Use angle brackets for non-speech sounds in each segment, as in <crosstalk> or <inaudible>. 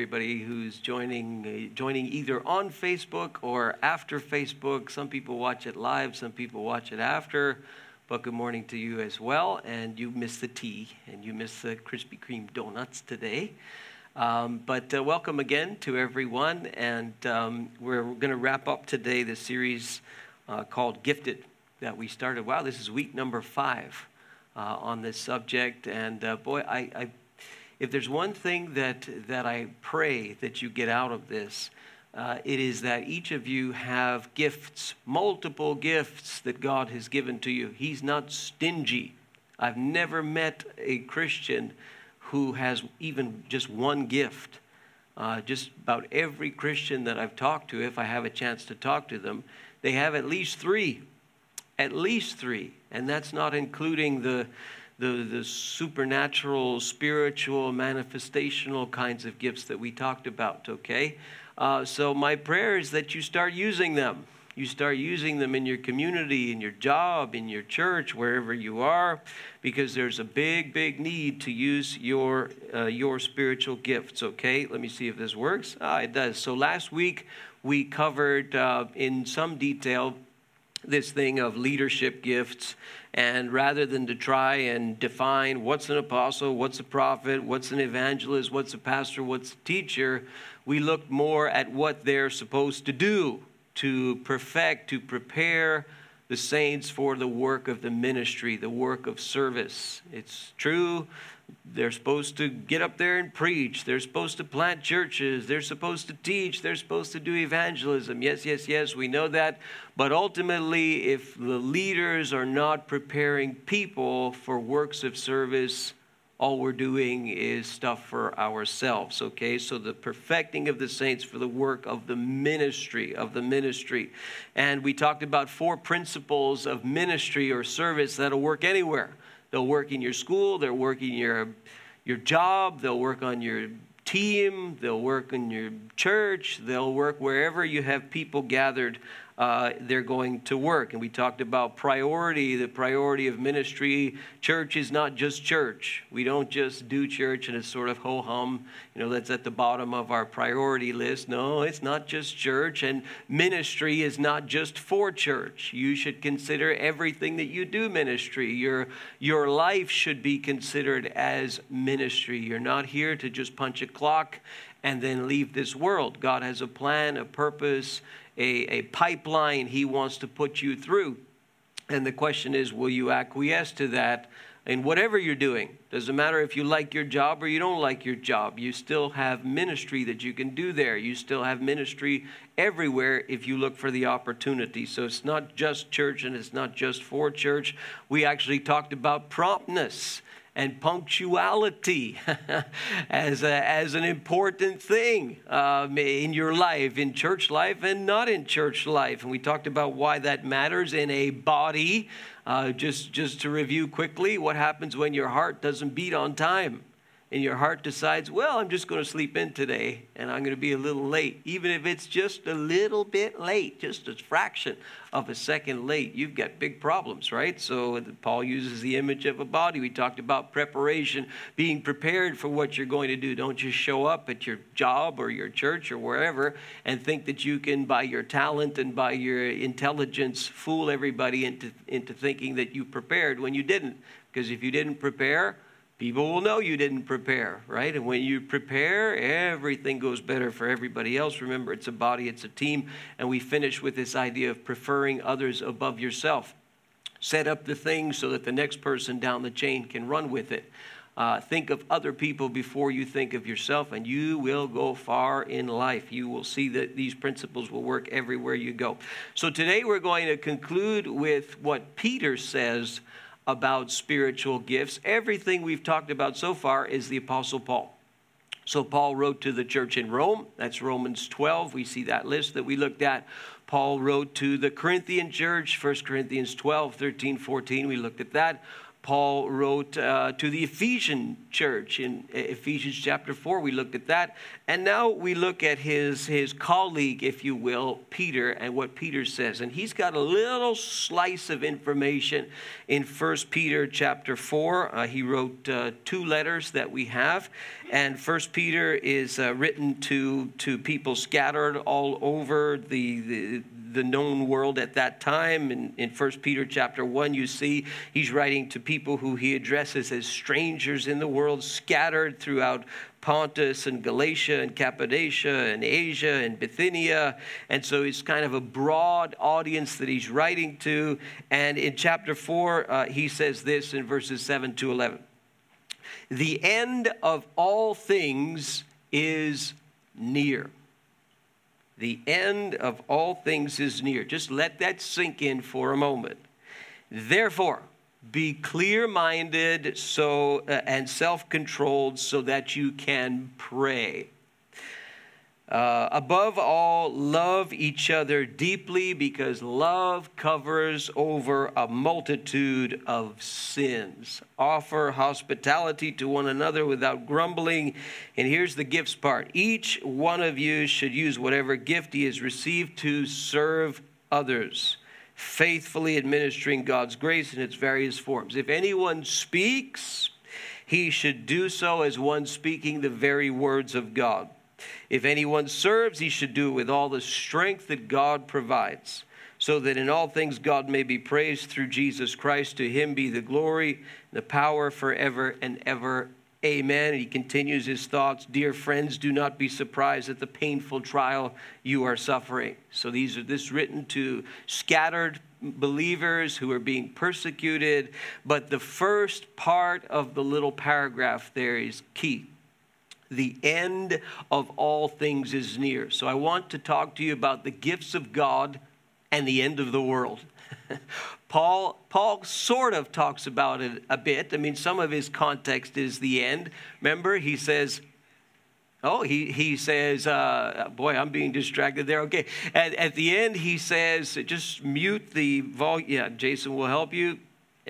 everybody who's joining uh, joining either on Facebook or after Facebook. Some people watch it live, some people watch it after. But good morning to you as well. And you missed the tea and you missed the Krispy Kreme donuts today. Um, but uh, welcome again to everyone. And um, we're going to wrap up today the series uh, called Gifted that we started. Wow, this is week number five uh, on this subject. And uh, boy, I, I if there's one thing that, that I pray that you get out of this, uh, it is that each of you have gifts, multiple gifts that God has given to you. He's not stingy. I've never met a Christian who has even just one gift. Uh, just about every Christian that I've talked to, if I have a chance to talk to them, they have at least three. At least three. And that's not including the the, the supernatural, spiritual, manifestational kinds of gifts that we talked about, okay? Uh, so, my prayer is that you start using them. You start using them in your community, in your job, in your church, wherever you are, because there's a big, big need to use your, uh, your spiritual gifts, okay? Let me see if this works. Ah, it does. So, last week we covered uh, in some detail this thing of leadership gifts. And rather than to try and define what's an apostle, what's a prophet, what's an evangelist, what's a pastor, what's a teacher, we look more at what they're supposed to do to perfect, to prepare the saints for the work of the ministry, the work of service. It's true they're supposed to get up there and preach. They're supposed to plant churches. They're supposed to teach. They're supposed to do evangelism. Yes, yes, yes, we know that. But ultimately, if the leaders are not preparing people for works of service, all we're doing is stuff for ourselves, okay? So the perfecting of the saints for the work of the ministry, of the ministry. And we talked about four principles of ministry or service that'll work anywhere. They'll work in your school, they'll work in your, your job, they'll work on your team, they'll work in your church, they'll work wherever you have people gathered uh, they're going to work. And we talked about priority, the priority of ministry. Church is not just church. We don't just do church and it's sort of ho hum, you know, that's at the bottom of our priority list. No, it's not just church. And ministry is not just for church. You should consider everything that you do ministry. Your, your life should be considered as ministry. You're not here to just punch a clock and then leave this world. God has a plan, a purpose, a, a pipeline He wants to put you through. And the question is, will you acquiesce to that in whatever you're doing? Doesn't matter if you like your job or you don't like your job. You still have ministry that you can do there. You still have ministry everywhere if you look for the opportunity. So it's not just church and it's not just for church. We actually talked about promptness and punctuality <laughs> as, a, as an important thing um, in your life, in church life and not in church life. And we talked about why that matters in a body. Uh, just, just to review quickly, what happens when your heart doesn't beat on time? And your heart decides, well, I'm just going to sleep in today and I'm going to be a little late, even if it's just a little bit late, just a fraction of a second late, you've got big problems, right? So Paul uses the image of a body. We talked about preparation, being prepared for what you're going to do. Don't just show up at your job or your church or wherever and think that you can, by your talent and by your intelligence, fool everybody into, into thinking that you prepared when you didn't. Because if you didn't prepare, people will know you didn't prepare, right? And when you prepare, everything goes better for everybody else. Remember, it's a body, it's a team. And we finish with this idea of preferring others above yourself. Set up the thing so that the next person down the chain can run with it. Uh, think of other people before you think of yourself, and you will go far in life. You will see that these principles will work everywhere you go. So, today we're going to conclude with what Peter says about spiritual gifts. Everything we've talked about so far is the Apostle Paul. So, Paul wrote to the church in Rome. That's Romans 12. We see that list that we looked at. Paul wrote to the Corinthian church, 1 Corinthians 12, 13, 14. We looked at that. Paul wrote uh, to the Ephesian church in Ephesians chapter 4. We looked at that. And now we look at his, his colleague, if you will, Peter, and what Peter says. And he's got a little slice of information in 1 Peter chapter 4. Uh, he wrote uh, two letters that we have. and First Peter is uh, written to, to people scattered all over the, the, the known world at that time. In, in 1 Peter chapter 1, you see he's writing to people who he addresses as strangers in the world, scattered throughout Pontus and Galatia and Cappadocia and Asia and Bithynia. And so it's kind of a broad audience that he's writing to. And in chapter 4, uh, he says this in verses 7 to 11 The end of all things is near. The end of all things is near. Just let that sink in for a moment. Therefore, be clear minded so, uh, and self controlled so that you can pray. Uh, above all, love each other deeply because love covers over a multitude of sins. Offer hospitality to one another without grumbling. And here's the gifts part each one of you should use whatever gift he has received to serve others, faithfully administering God's grace in its various forms. If anyone speaks, he should do so as one speaking the very words of God. If anyone serves, he should do it with all the strength that God provides, so that in all things God may be praised through Jesus Christ. To him be the glory, the power forever and ever. Amen. And he continues his thoughts Dear friends, do not be surprised at the painful trial you are suffering. So these are this written to scattered believers who are being persecuted. But the first part of the little paragraph there is key the end of all things is near. So I want to talk to you about the gifts of God and the end of the world. <laughs> Paul, Paul sort of talks about it a bit. I mean, some of his context is the end. Remember, he says, Oh, he, he says, uh, boy, I'm being distracted there. Okay. At, at the end, he says, just mute the volume. Yeah, Jason will help you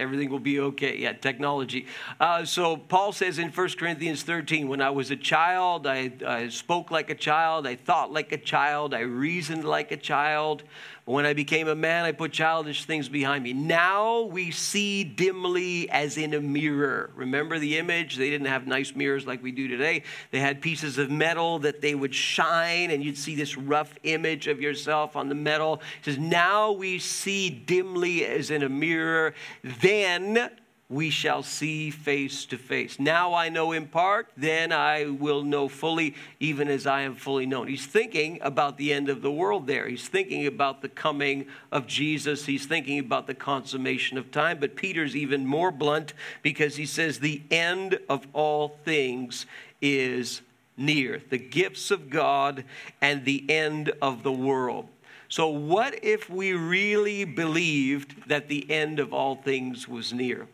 everything will be okay. Yeah, technology. Uh, so Paul says in 1 Corinthians 13, when I was a child, I, I spoke like a child, I thought like a child, I reasoned like a child. When I became a man, I put childish things behind me. Now we see dimly as in a mirror. Remember the image? They didn't have nice mirrors like we do today. They had pieces of metal that they would shine, and you'd see this rough image of yourself on the metal. It says, Now we see dimly as in a mirror. Then we shall see face to face. Now I know in part, then I will know fully, even as I am fully known. He's thinking about the end of the world there. He's thinking about the coming of Jesus. He's thinking about the consummation of time. But Peter's even more blunt because he says, The end of all things is near. The gifts of God and the end of the world. So, what if we really believed that the end of all things was near?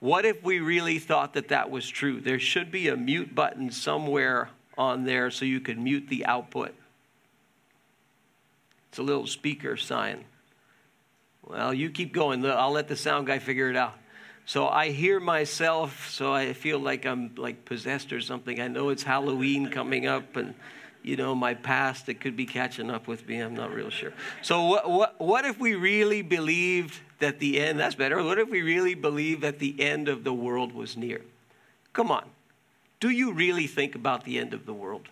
What if we really thought that that was true? There should be a mute button somewhere on there so you could mute the output. It's a little speaker sign. Well, you keep going. I'll let the sound guy figure it out. So I hear myself, so I feel like I'm like possessed or something. I know it's Halloween coming up, and you know my past that could be catching up with me. I'm not real sure. So what what what if we really believed that the end, that's better. What if we really believe that the end of the world was near? Come on. Do you really think about the end of the world?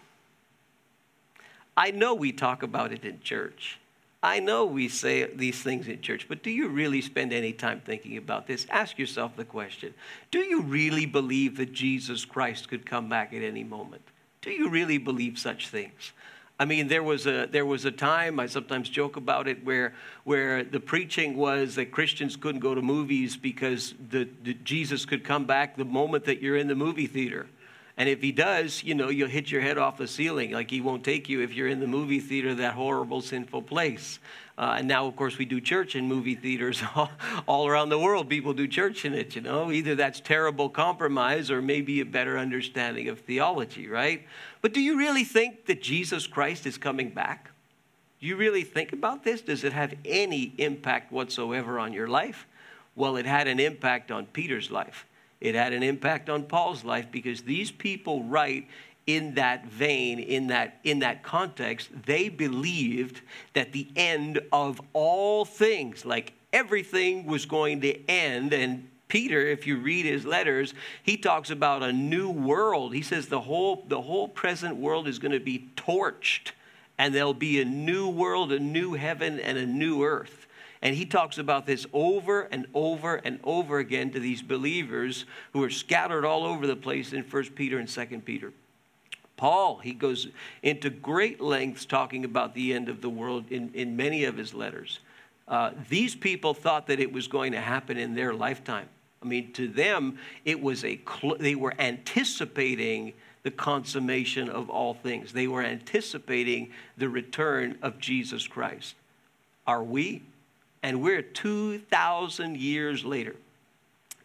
I know we talk about it in church. I know we say these things in church, but do you really spend any time thinking about this? Ask yourself the question Do you really believe that Jesus Christ could come back at any moment? Do you really believe such things? I mean, there was a there was a time I sometimes joke about it where where the preaching was that Christians couldn't go to movies because the, the Jesus could come back the moment that you're in the movie theater. And if he does, you know, you'll hit your head off the ceiling. Like he won't take you if you're in the movie theater, that horrible, sinful place. Uh, and now, of course, we do church in movie theaters <laughs> all, all around the world. People do church in it, you know. Either that's terrible compromise or maybe a better understanding of theology, right? But do you really think that Jesus Christ is coming back? Do you really think about this? Does it have any impact whatsoever on your life? Well, it had an impact on Peter's life. It had an impact on Paul's life because these people write in that vein, in that, in that context, they believed that the end of all things, like everything was going to end and Peter, if you read his letters, he talks about a new world. He says the whole, the whole present world is going to be torched, and there'll be a new world, a new heaven, and a new earth. And he talks about this over and over and over again to these believers who are scattered all over the place in 1 Peter and 2 Peter. Paul, he goes into great lengths talking about the end of the world in, in many of his letters. Uh, these people thought that it was going to happen in their lifetime. I mean, to them, it was a cl- they were anticipating the consummation of all things. They were anticipating the return of Jesus Christ. Are we? And we're 2,000 years later.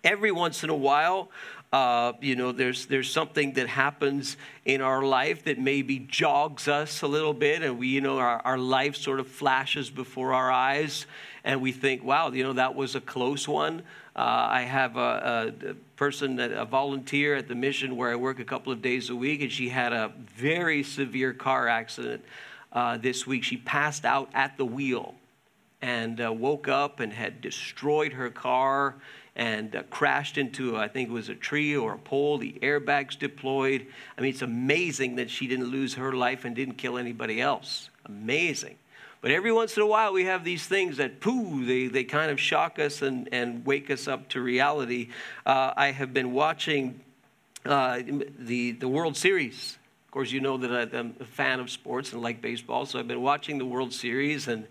Every once in a while, uh, you know, there's, there's something that happens in our life that maybe jogs us a little bit, and we, you know, our, our life sort of flashes before our eyes, and we think, wow, you know, that was a close one. Uh, I have a, a, person, a volunteer at the mission where I work a couple of days a week, and she had a very severe car accident uh, this week. She passed out at the wheel and uh, woke up and had destroyed her car and uh, crashed into, I think it was a tree or a pole. The airbags deployed. I mean, it's amazing that she didn't lose her life and didn't kill anybody else. Amazing. But every once in a while, we have these things that, pooh, they, they kind of shock us and, and wake us up to reality. Uh, I have been watching uh, the, the World Series. Of course, you know that I'm a fan of sports and like baseball, so I've been watching the World Series and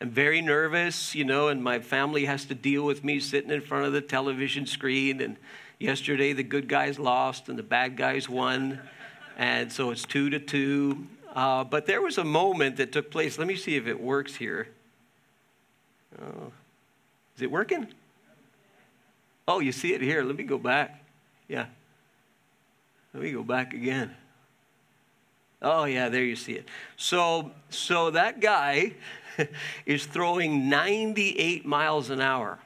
I'm very nervous, you know, and my family has to deal with me sitting in front of the television screen. And yesterday, the good guys lost and the bad guys won. And so it's two to two. Uh, but there was a moment that took place. Let me see if it works here. Oh, is it working? Oh, you see it here. Let me go back. Yeah. Let me go back again. Oh yeah, there you see it. So so that guy <laughs> is throwing 98 miles an hour.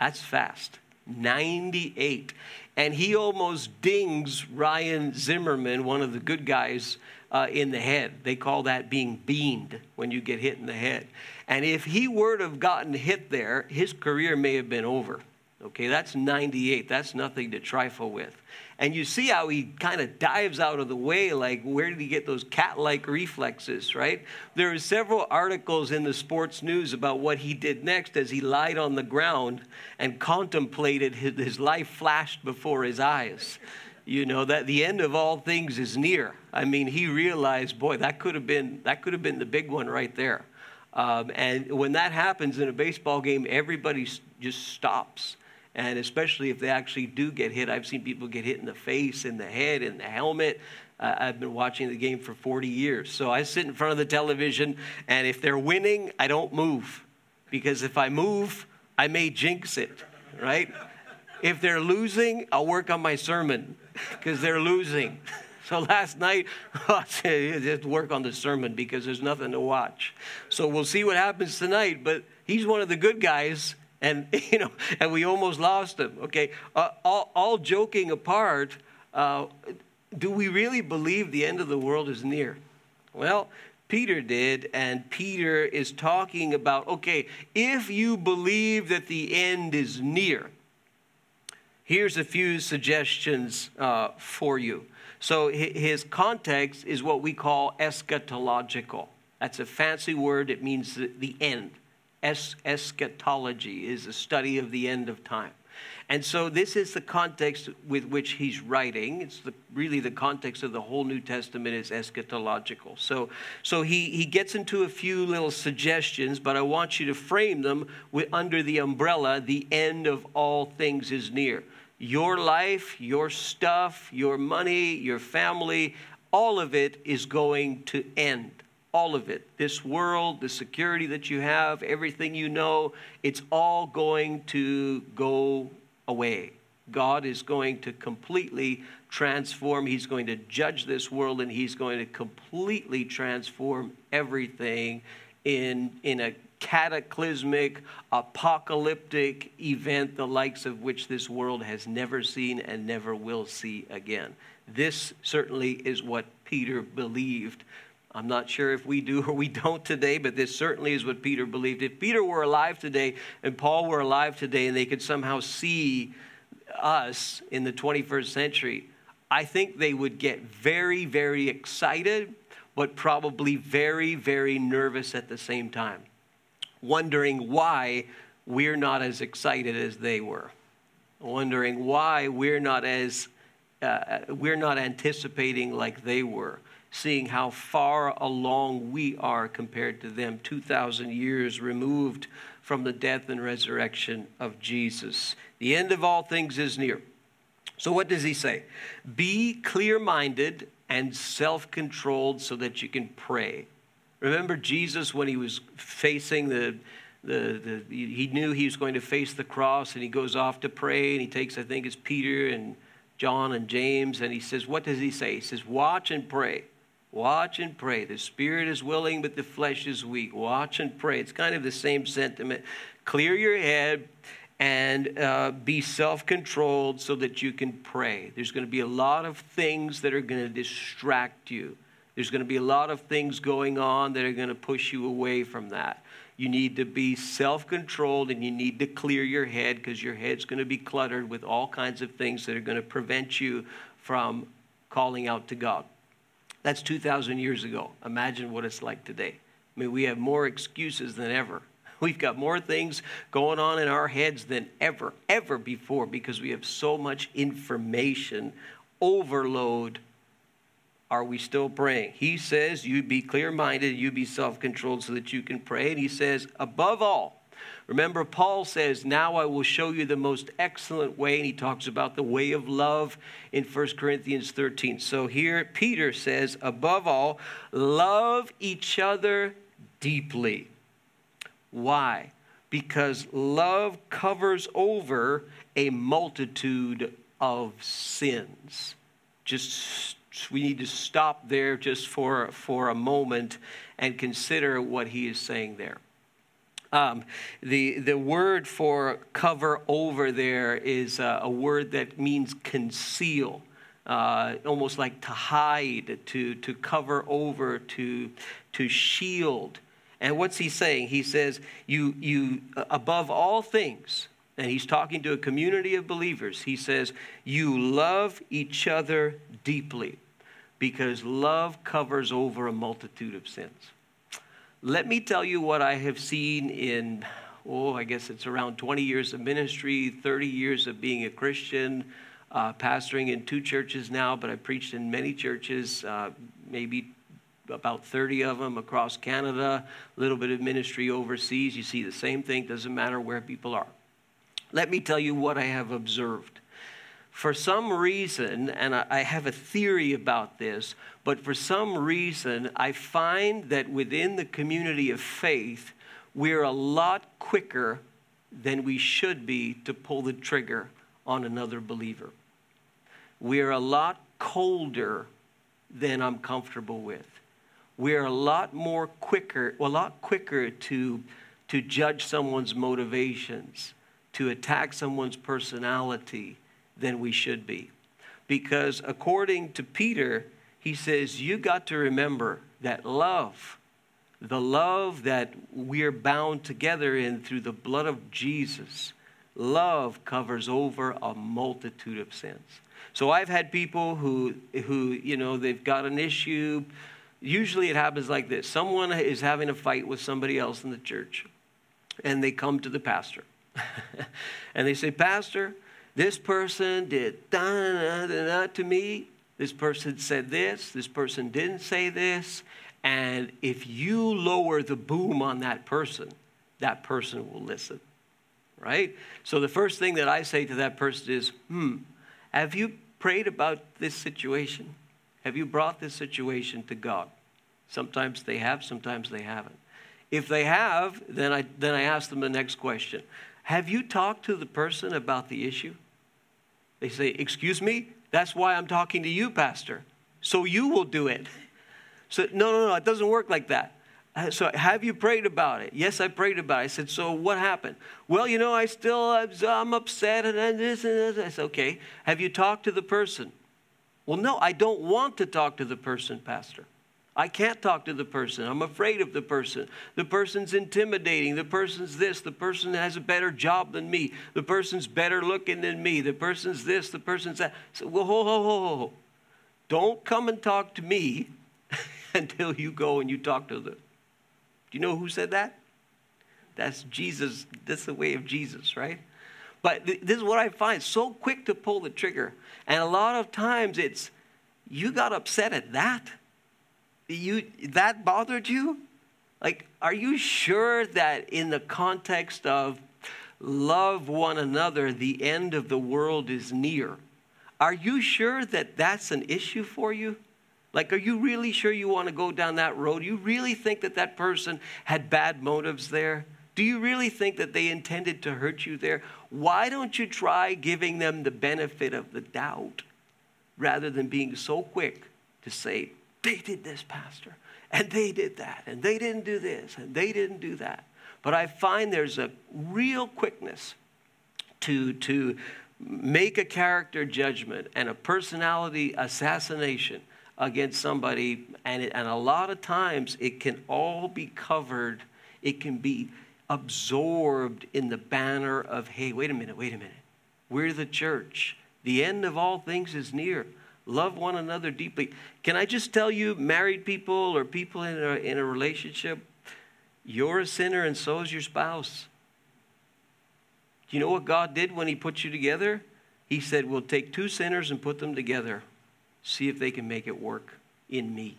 That's fast. 98. And he almost dings Ryan Zimmerman, one of the good guys, uh, in the head. They call that being beamed when you get hit in the head. And if he were to have gotten hit there, his career may have been over. Okay, that's 98. That's nothing to trifle with. And you see how he kind of dives out of the way, like where did he get those cat like reflexes, right? There are several articles in the sports news about what he did next as he lied on the ground and contemplated his, his life flashed before his eyes. You know, that the end of all things is near. I mean, he realized, boy, that could have been that could have been the big one right there. Um, and when that happens in a baseball game, everybody just stops and especially if they actually do get hit. I've seen people get hit in the face, in the head, in the helmet. Uh, I've been watching the game for 40 years. So I sit in front of the television, and if they're winning, I don't move. Because if I move, I may jinx it, right? If they're losing, I'll work on my sermon <laughs> because they're losing. So last night, <laughs> I just work on the sermon because there's nothing to watch. So we'll see what happens tonight. But he's one of the good guys, and <laughs> you know, and we almost lost them. Okay, uh, all, all, joking apart, uh, do we really believe the end of the world is near? Well, Peter did, and Peter is talking about okay, if you believe that the end is near, here's a few suggestions uh, for you. So his context is what we call eschatological. That's a fancy word. It means the end. Es- eschatology is a study of the end of time. And so this is the context with which he's writing. It's the, really the context of the whole New Testament is eschatological. So, so he, he gets into a few little suggestions, but I want you to frame them with, under the umbrella the end of all things is near. Your life, your stuff, your money, your family, all of it is going to end all of it. This world, the security that you have, everything you know, it's all going to go away. God is going to completely transform. He's going to judge this world and he's going to completely transform everything in, in a cataclysmic, apocalyptic event, the likes of which this world has never seen and never will see again. This certainly is what Peter believed I'm not sure if we do or we don't today, but this certainly is what Peter believed. If Peter were alive today and Paul were alive today and they could somehow see us in the 21st century, I think they would get very, very excited, but probably very, very nervous at the same time, wondering why we're not as excited as they were, wondering why we're not as uh, we're not anticipating like they were, seeing how far along we are compared to them, 2,000 years removed from the death and resurrection of Jesus. The end of all things is near. So, what does he say? Be clear minded and self controlled so that you can pray. Remember Jesus when he was facing the, the, the, he knew he was going to face the cross and he goes off to pray and he takes, I think it's Peter and John and James, and he says, What does he say? He says, Watch and pray. Watch and pray. The spirit is willing, but the flesh is weak. Watch and pray. It's kind of the same sentiment. Clear your head and uh, be self controlled so that you can pray. There's going to be a lot of things that are going to distract you. There's going to be a lot of things going on that are going to push you away from that. You need to be self controlled and you need to clear your head because your head's going to be cluttered with all kinds of things that are going to prevent you from calling out to God. That's 2,000 years ago. Imagine what it's like today. I mean, we have more excuses than ever. <laughs> We've got more things going on in our heads than ever, ever before because we have so much information overload are we still praying? He says, You be clear minded, you be self controlled so that you can pray. And he says, Above all, remember, Paul says, Now I will show you the most excellent way. And he talks about the way of love in 1 Corinthians 13. So here, Peter says, Above all, love each other deeply. Why? Because love covers over a multitude of sins. Just we need to stop there just for, for a moment and consider what he is saying there. Um, the, the word for cover over there is a, a word that means conceal, uh, almost like to hide, to, to cover over, to, to shield. And what's he saying? He says, you, you, above all things, and he's talking to a community of believers, he says, You love each other deeply because love covers over a multitude of sins. Let me tell you what I have seen in, oh, I guess it's around 20 years of ministry, 30 years of being a Christian, uh, pastoring in two churches now, but I preached in many churches, uh, maybe about 30 of them across Canada, a little bit of ministry overseas. You see the same thing, doesn't matter where people are. Let me tell you what I have observed for some reason, and I have a theory about this, but for some reason, I find that within the community of faith, we're a lot quicker than we should be to pull the trigger on another believer. We're a lot colder than I'm comfortable with. We're a lot more quicker, a lot quicker to, to judge someone's motivations, to attack someone's personality than we should be. Because according to Peter, he says, You got to remember that love, the love that we're bound together in through the blood of Jesus, love covers over a multitude of sins. So I've had people who, who you know, they've got an issue. Usually it happens like this someone is having a fight with somebody else in the church, and they come to the pastor. <laughs> and they say, Pastor, this person did da, da, da, to me. This person said this. This person didn't say this. And if you lower the boom on that person, that person will listen. Right? So the first thing that I say to that person is, hmm, have you prayed about this situation? Have you brought this situation to God? Sometimes they have, sometimes they haven't. If they have, then I, then I ask them the next question Have you talked to the person about the issue? They say, Excuse me? That's why I'm talking to you, Pastor. So you will do it. So, no, no, no, it doesn't work like that. Uh, so, have you prayed about it? Yes, I prayed about it. I said, So what happened? Well, you know, I still, I'm upset and this and this. I said, Okay, have you talked to the person? Well, no, I don't want to talk to the person, Pastor. I can't talk to the person. I'm afraid of the person. The person's intimidating. The person's this. The person has a better job than me. The person's better looking than me. The person's this. The person's that. So, whoa, ho, ho, ho, ho. Don't come and talk to me <laughs> until you go and you talk to them. Do you know who said that? That's Jesus. That's the way of Jesus, right? But th- this is what I find so quick to pull the trigger. And a lot of times it's, you got upset at that you that bothered you? Like, are you sure that in the context of love one another, the end of the world is near? Are you sure that that's an issue for you? Like, are you really sure you want to go down that road? You really think that that person had bad motives there? Do you really think that they intended to hurt you there? Why don't you try giving them the benefit of the doubt rather than being so quick to say, they did this, Pastor, and they did that, and they didn't do this, and they didn't do that. But I find there's a real quickness to, to make a character judgment and a personality assassination against somebody, and, it, and a lot of times it can all be covered, it can be absorbed in the banner of, hey, wait a minute, wait a minute. We're the church. The end of all things is near love one another deeply. Can I just tell you, married people or people in a, in a relationship, you're a sinner and so is your spouse. Do you know what God did when He put you together? He said, We'll take two sinners and put them together, see if they can make it work in me.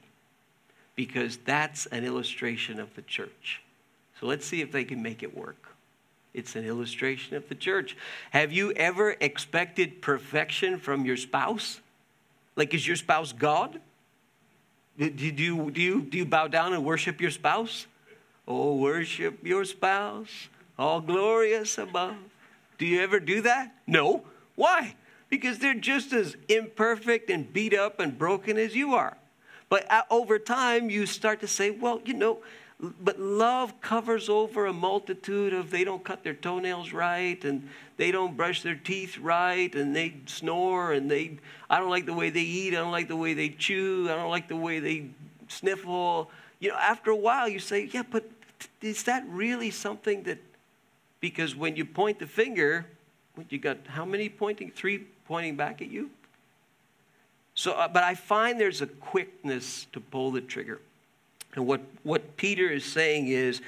Because that's an illustration of the church. So let's see if they can make it work. It's an illustration of the church. Have you ever expected perfection from your spouse? Like, is your spouse God? Do you, do, you, do you bow down and worship your spouse? Oh, worship your spouse, all glorious above. Do you ever do that? No. Why? Because they're just as imperfect and beat up and broken as you are. But over time, you start to say, well, you know, but love covers over a multitude of they don't cut their toenails right and they don't brush their teeth right and they snore and they I don't like the way they eat, I don't like the way they chew, I don't like the way they sniffle. You know, after a while you say, "Yeah, but is that really something that because when you point the finger, you got how many pointing? Three pointing back at you? So, uh, but I find there's a quickness to pull the trigger. And what, what Peter is saying is,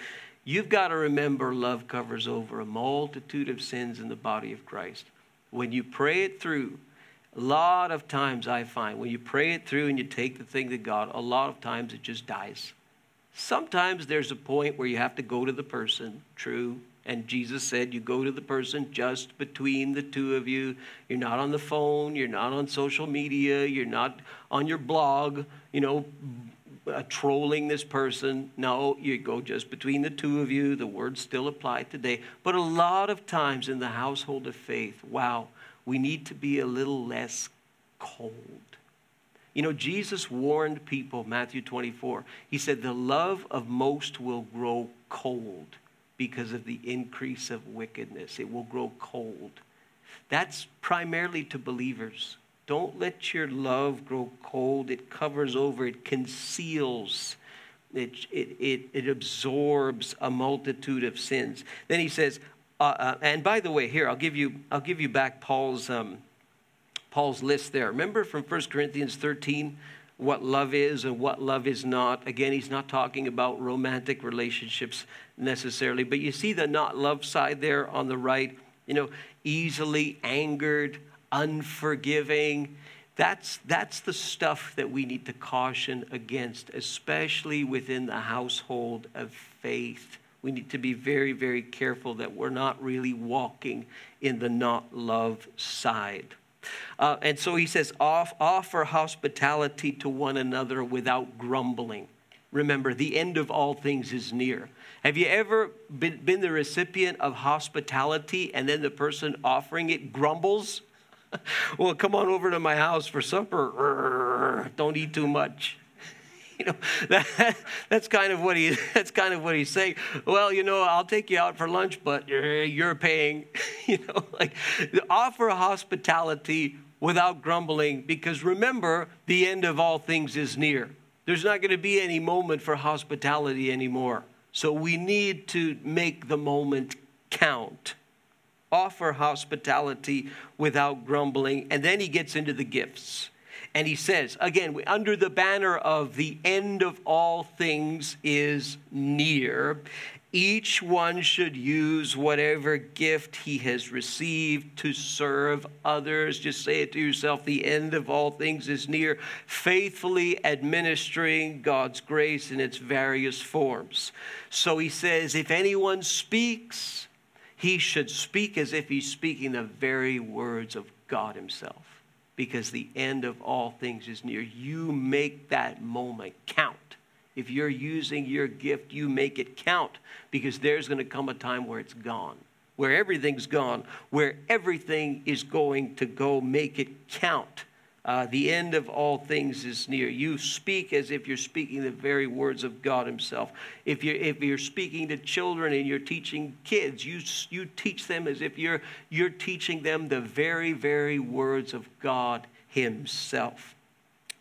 you've got to remember love covers over a multitude of sins in the body of Christ. When you pray it through, a lot of times I find when you pray it through and you take the thing to God, a lot of times it just dies. Sometimes there's a point where you have to go to the person, true. And Jesus said, You go to the person just between the two of you. You're not on the phone. You're not on social media. You're not on your blog, you know, uh, trolling this person. No, you go just between the two of you. The words still apply today. But a lot of times in the household of faith, wow, we need to be a little less cold. You know, Jesus warned people, Matthew 24. He said, The love of most will grow cold because of the increase of wickedness. It will grow cold. That's primarily to believers. Don't let your love grow cold. It covers over, it conceals, it, it, it, it absorbs a multitude of sins. Then he says, uh, uh, and by the way, here, I'll give you, I'll give you back Paul's, um, Paul's list there. Remember from 1 Corinthians 13 what love is and what love is not. Again, he's not talking about romantic relationships necessarily, but you see the not love side there on the right. You know, easily angered, unforgiving. That's, that's the stuff that we need to caution against, especially within the household of faith. We need to be very, very careful that we're not really walking in the not love side. Uh, and so he says, Off, offer hospitality to one another without grumbling. Remember, the end of all things is near. Have you ever been, been the recipient of hospitality and then the person offering it grumbles? <laughs> well, come on over to my house for supper. <laughs> Don't eat too much. <laughs> You know, that, that's kind of what he that's kind of what he's saying. Well, you know, I'll take you out for lunch, but you're, you're paying. You know, like offer hospitality without grumbling, because remember, the end of all things is near. There's not going to be any moment for hospitality anymore. So we need to make the moment count. Offer hospitality without grumbling. And then he gets into the gifts. And he says, again, under the banner of the end of all things is near, each one should use whatever gift he has received to serve others. Just say it to yourself the end of all things is near, faithfully administering God's grace in its various forms. So he says, if anyone speaks, he should speak as if he's speaking the very words of God himself, because the end of all things is near. You make that moment count if you're using your gift, you make it count because there's going to come a time where it's gone, where everything's gone, where everything is going to go. Make it count. Uh, the end of all things is near. You speak as if you're speaking the very words of God Himself. If you're, if you're speaking to children and you're teaching kids, you, you teach them as if you're, you're teaching them the very, very words of God Himself.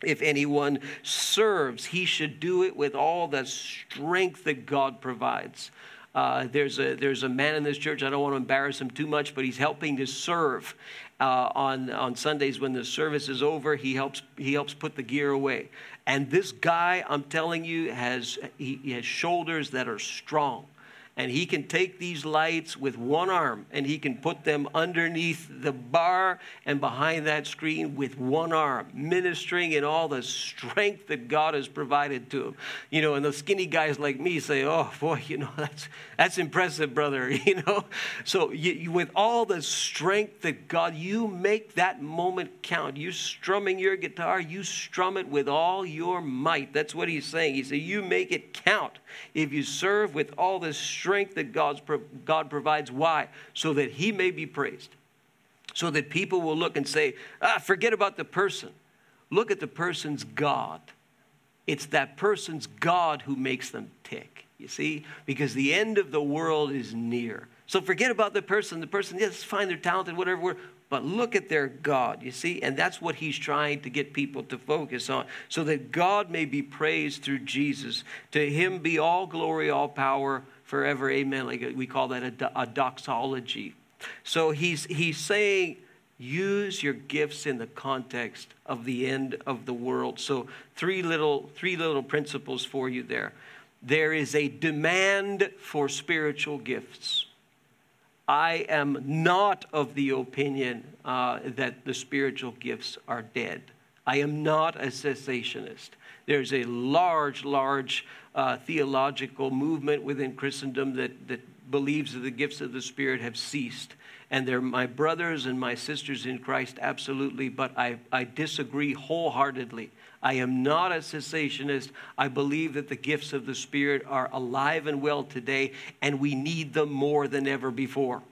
If anyone serves, he should do it with all the strength that God provides. Uh, there's, a, there's a man in this church, I don't want to embarrass him too much, but he's helping to serve uh, on, on Sundays when the service is over. He helps, he helps put the gear away. And this guy, I'm telling you, has, he, he has shoulders that are strong and he can take these lights with one arm and he can put them underneath the bar and behind that screen with one arm, ministering in all the strength that God has provided to him. You know, and the skinny guys like me say, "Oh boy, you know <laughs> that's that's impressive, brother." <laughs> You know, so you, you, with all the strength that God, you make that moment count. You strumming your guitar, you strum it with all your might. That's what he's saying. He said, "You make it count if you serve with all the strength." that God's, God provides. Why? So that He may be praised. So that people will look and say, ah, forget about the person. Look at the person's God. It's that person's God who makes them tick, you see? Because the end of the world is near. So forget about the person. The person, yes, fine, they're talented, whatever but look at their God, you see? And that's what he's trying to get people to focus on, so that God may be praised through Jesus. To him be all glory, all power forever. Amen. Like we call that a, a doxology. So he's, he's saying, use your gifts in the context of the end of the world. So three little, three little principles for you there. There is a demand for spiritual gifts. I am not of the opinion uh, that the spiritual gifts are dead. I am not a cessationist. There's a large, large uh, theological movement within Christendom that, that believes that the gifts of the Spirit have ceased. And they're my brothers and my sisters in Christ, absolutely, but I, I disagree wholeheartedly. I am not a cessationist. I believe that the gifts of the Spirit are alive and well today, and we need them more than ever before.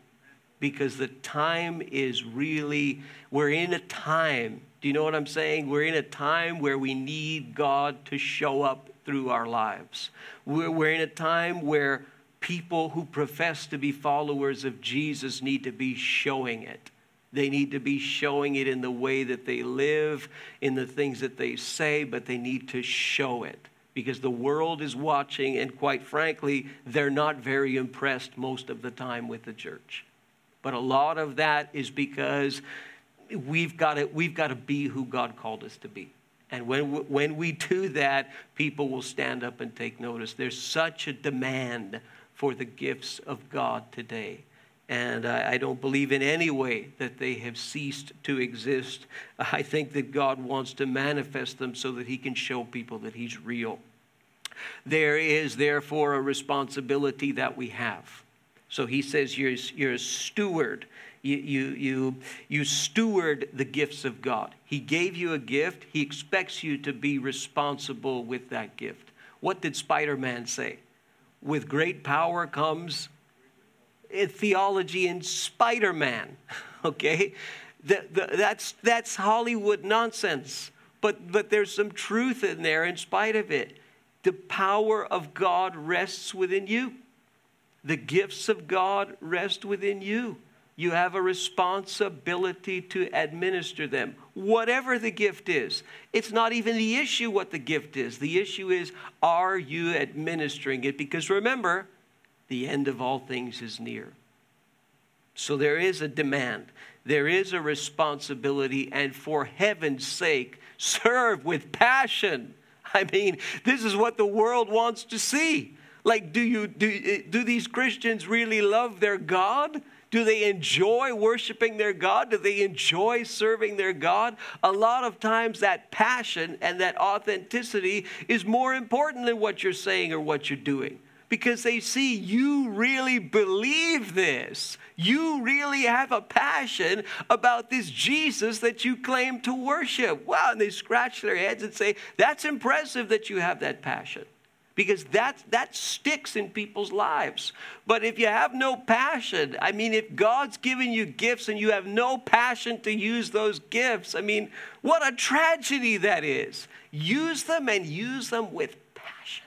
Because the time is really, we're in a time, do you know what I'm saying? We're in a time where we need God to show up through our lives. We're, we're in a time where people who profess to be followers of Jesus need to be showing it. They need to be showing it in the way that they live, in the things that they say, but they need to show it because the world is watching, and quite frankly, they're not very impressed most of the time with the church. But a lot of that is because we've got to, we've got to be who God called us to be. And when, when we do that, people will stand up and take notice. There's such a demand for the gifts of God today. And I, I don't believe in any way that they have ceased to exist. I think that God wants to manifest them so that He can show people that He's real. There is therefore a responsibility that we have. So He says you're, you're a steward. You, you, you, you steward the gifts of God. He gave you a gift, He expects you to be responsible with that gift. What did Spider Man say? With great power comes theology in Spider Man, <laughs> okay? The, the, that's, that's Hollywood nonsense, but, but there's some truth in there in spite of it. The power of God rests within you, the gifts of God rest within you. You have a responsibility to administer them, whatever the gift is. It's not even the issue what the gift is. The issue is, are you administering it? Because remember, the end of all things is near. So there is a demand, there is a responsibility, and for heaven's sake, serve with passion. I mean, this is what the world wants to see. Like, do, you, do, eh, do these Christians really love their God? Do they enjoy worshiping their God? Do they enjoy serving their God? A lot of times, that passion and that authenticity is more important than what you're saying or what you're doing because they see you really believe this. You really have a passion about this Jesus that you claim to worship. Wow, and they scratch their heads and say, That's impressive that you have that passion because that, that sticks in people's lives. But if you have no passion, I mean, if God's given you gifts and you have no passion to use those gifts, I mean, what a tragedy that is. Use them and use them with passion.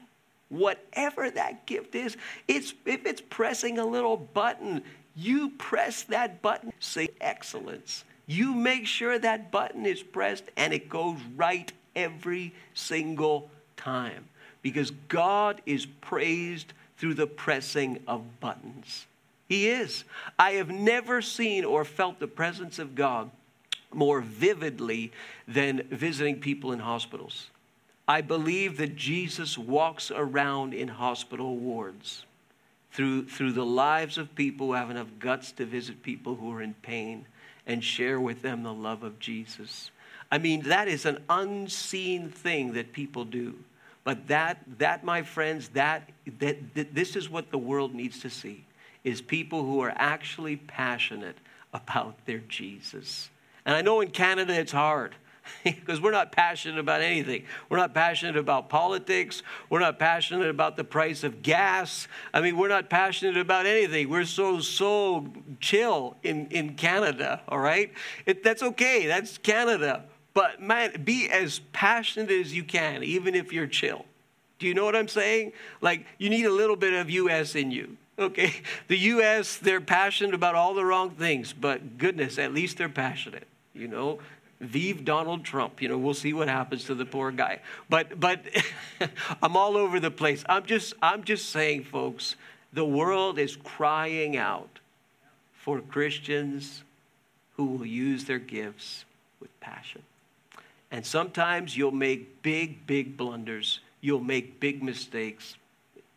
Whatever that gift is, it's, if it's pressing a little button, you press that button, say excellence. You make sure that button is pressed and it goes right every single time because God is praised through the pressing of buttons. He is. I have never seen or felt the presence of God more vividly than visiting people in hospitals. I believe that Jesus walks around in hospital wards through, through the lives of people who have enough guts to visit people who are in pain and share with them the love of Jesus. I mean, that is an unseen thing that people do. But that, that my friends, that, that, that this is what the world needs to see, is people who are actually passionate about their Jesus. And I know in Canada it's hard <laughs> because we're not passionate about anything. We're not passionate about politics. We're not passionate about the price of gas. I mean, we're not passionate about anything. We're so, so chill in, in Canada, all right? It, that's okay. That's Canada. But man, be as passionate as you can, even if you're chill. Do you know what I'm saying? Like, you need a little bit of US in you. Okay? <laughs> The US, they're passionate about all the wrong things, but goodness, at least they're passionate. You know, Vive Donald Trump. You know, we'll see what happens to the poor guy. But but <laughs> I'm all over the place. I'm just I'm just saying, folks, the world is crying out for Christians who will use their gifts with passion. And sometimes you'll make big, big blunders. You'll make big mistakes.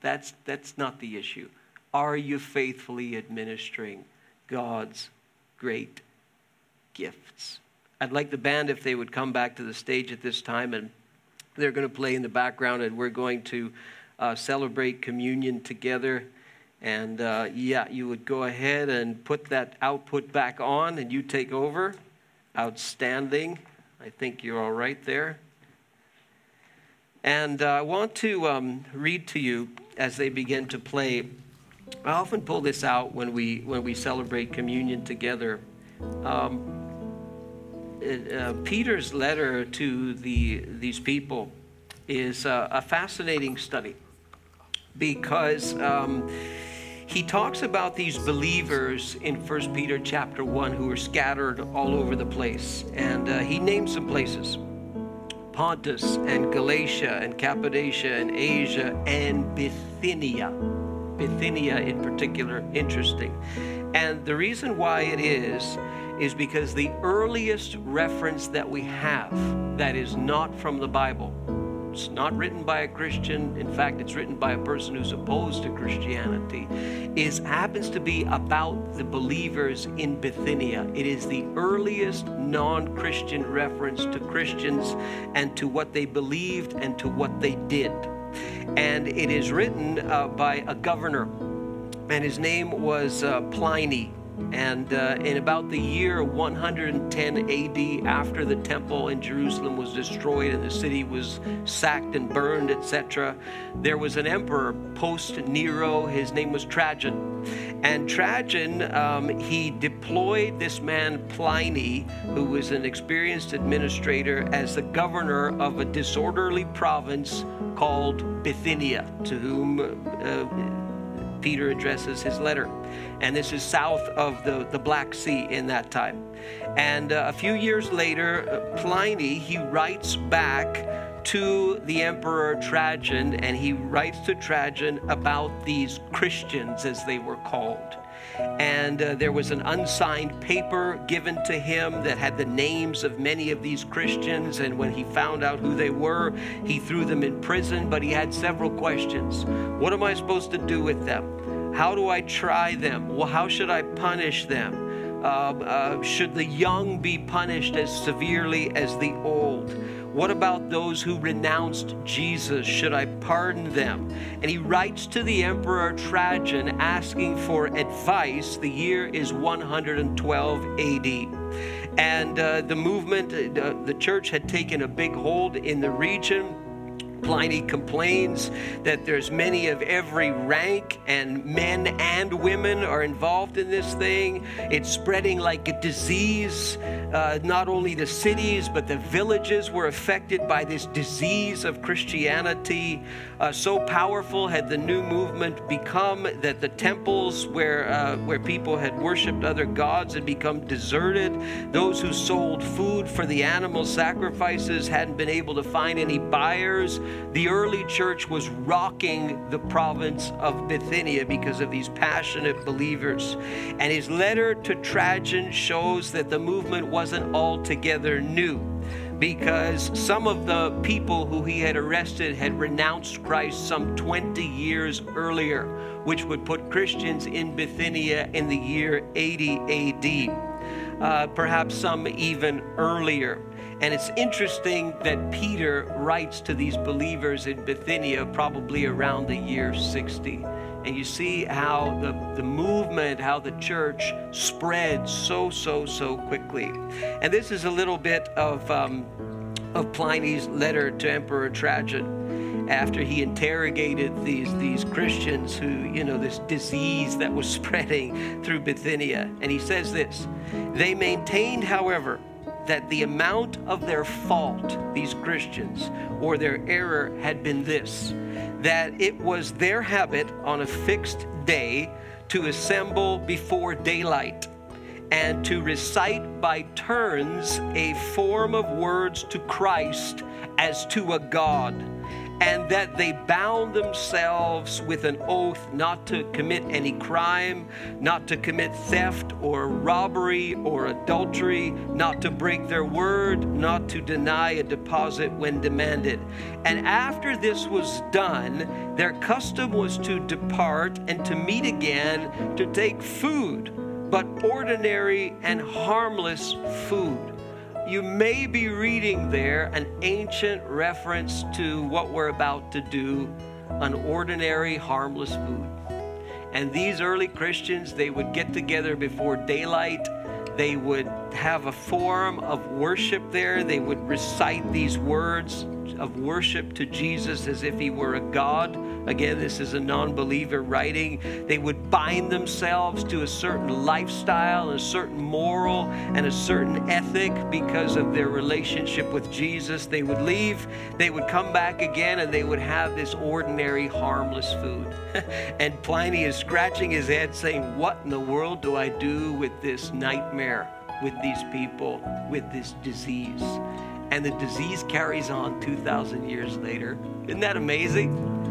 That's, that's not the issue. Are you faithfully administering God's great gifts? I'd like the band if they would come back to the stage at this time and they're going to play in the background and we're going to uh, celebrate communion together. And uh, yeah, you would go ahead and put that output back on and you take over. Outstanding. I think you're all right there. And uh, I want to um, read to you as they begin to play. I often pull this out when we when we celebrate communion together. Um, uh, Peter's letter to the these people is uh, a fascinating study because. Um, he talks about these believers in 1 Peter chapter 1 who are scattered all over the place. And uh, he names some places Pontus and Galatia and Cappadocia and Asia and Bithynia. Bithynia, in particular, interesting. And the reason why it is, is because the earliest reference that we have that is not from the Bible it's not written by a Christian. In fact, it's written by a person who's opposed to Christianity. Is happens to be about the believers in Bithynia. It is the earliest non-Christian reference to Christians and to what they believed and to what they did. And it is written uh, by a governor, and his name was uh, Pliny. And uh, in about the year 110 AD, after the temple in Jerusalem was destroyed and the city was sacked and burned, etc., there was an emperor post Nero. His name was Trajan. And Trajan, um, he deployed this man Pliny, who was an experienced administrator, as the governor of a disorderly province called Bithynia, to whom uh, Peter addresses his letter. And this is south of the, the Black Sea in that time. And uh, a few years later, uh, Pliny, he writes back to the Emperor Trajan, and he writes to Trajan about these Christians, as they were called. And uh, there was an unsigned paper given to him that had the names of many of these Christians. And when he found out who they were, he threw them in prison. But he had several questions What am I supposed to do with them? How do I try them? Well, how should I punish them? Uh, uh, should the young be punished as severely as the old? What about those who renounced Jesus? Should I pardon them? And he writes to the Emperor Trajan asking for advice. The year is 112 AD. And uh, the movement, uh, the church had taken a big hold in the region Pliny complains that there's many of every rank, and men and women are involved in this thing. It's spreading like a disease. Uh, not only the cities, but the villages were affected by this disease of Christianity. Uh, so powerful had the new movement become that the temples where, uh, where people had worshiped other gods had become deserted. Those who sold food for the animal sacrifices hadn't been able to find any buyers the early church was rocking the province of Bithynia because of these passionate believers. And his letter to Trajan shows that the movement wasn't altogether new because some of the people who he had arrested had renounced Christ some 20 years earlier, which would put Christians in Bithynia in the year 80 AD. Uh, perhaps some even earlier. And it's interesting that Peter writes to these believers in Bithynia probably around the year 60. And you see how the, the movement, how the church spread so, so, so quickly. And this is a little bit of, um, of Pliny's letter to Emperor Trajan after he interrogated these, these Christians who, you know, this disease that was <laughs> spreading through Bithynia. And he says this They maintained, however, that the amount of their fault, these Christians, or their error had been this that it was their habit on a fixed day to assemble before daylight and to recite by turns a form of words to Christ as to a God and that they bound themselves with an oath not to commit any crime, not to commit theft or robbery or adultery, not to break their word, not to deny a deposit when demanded. And after this was done, their custom was to depart and to meet again to take food, but ordinary and harmless food you may be reading there an ancient reference to what we're about to do an ordinary, harmless food. And these early Christians, they would get together before daylight. They would have a form of worship there. They would recite these words of worship to Jesus as if he were a God. Again, this is a non believer writing. They would bind themselves to a certain lifestyle, a certain moral, and a certain ethic because of their relationship with Jesus. They would leave, they would come back again, and they would have this ordinary, harmless food. <laughs> and Pliny is scratching his head saying, What in the world do I do with this nightmare, with these people, with this disease? And the disease carries on 2,000 years later. Isn't that amazing?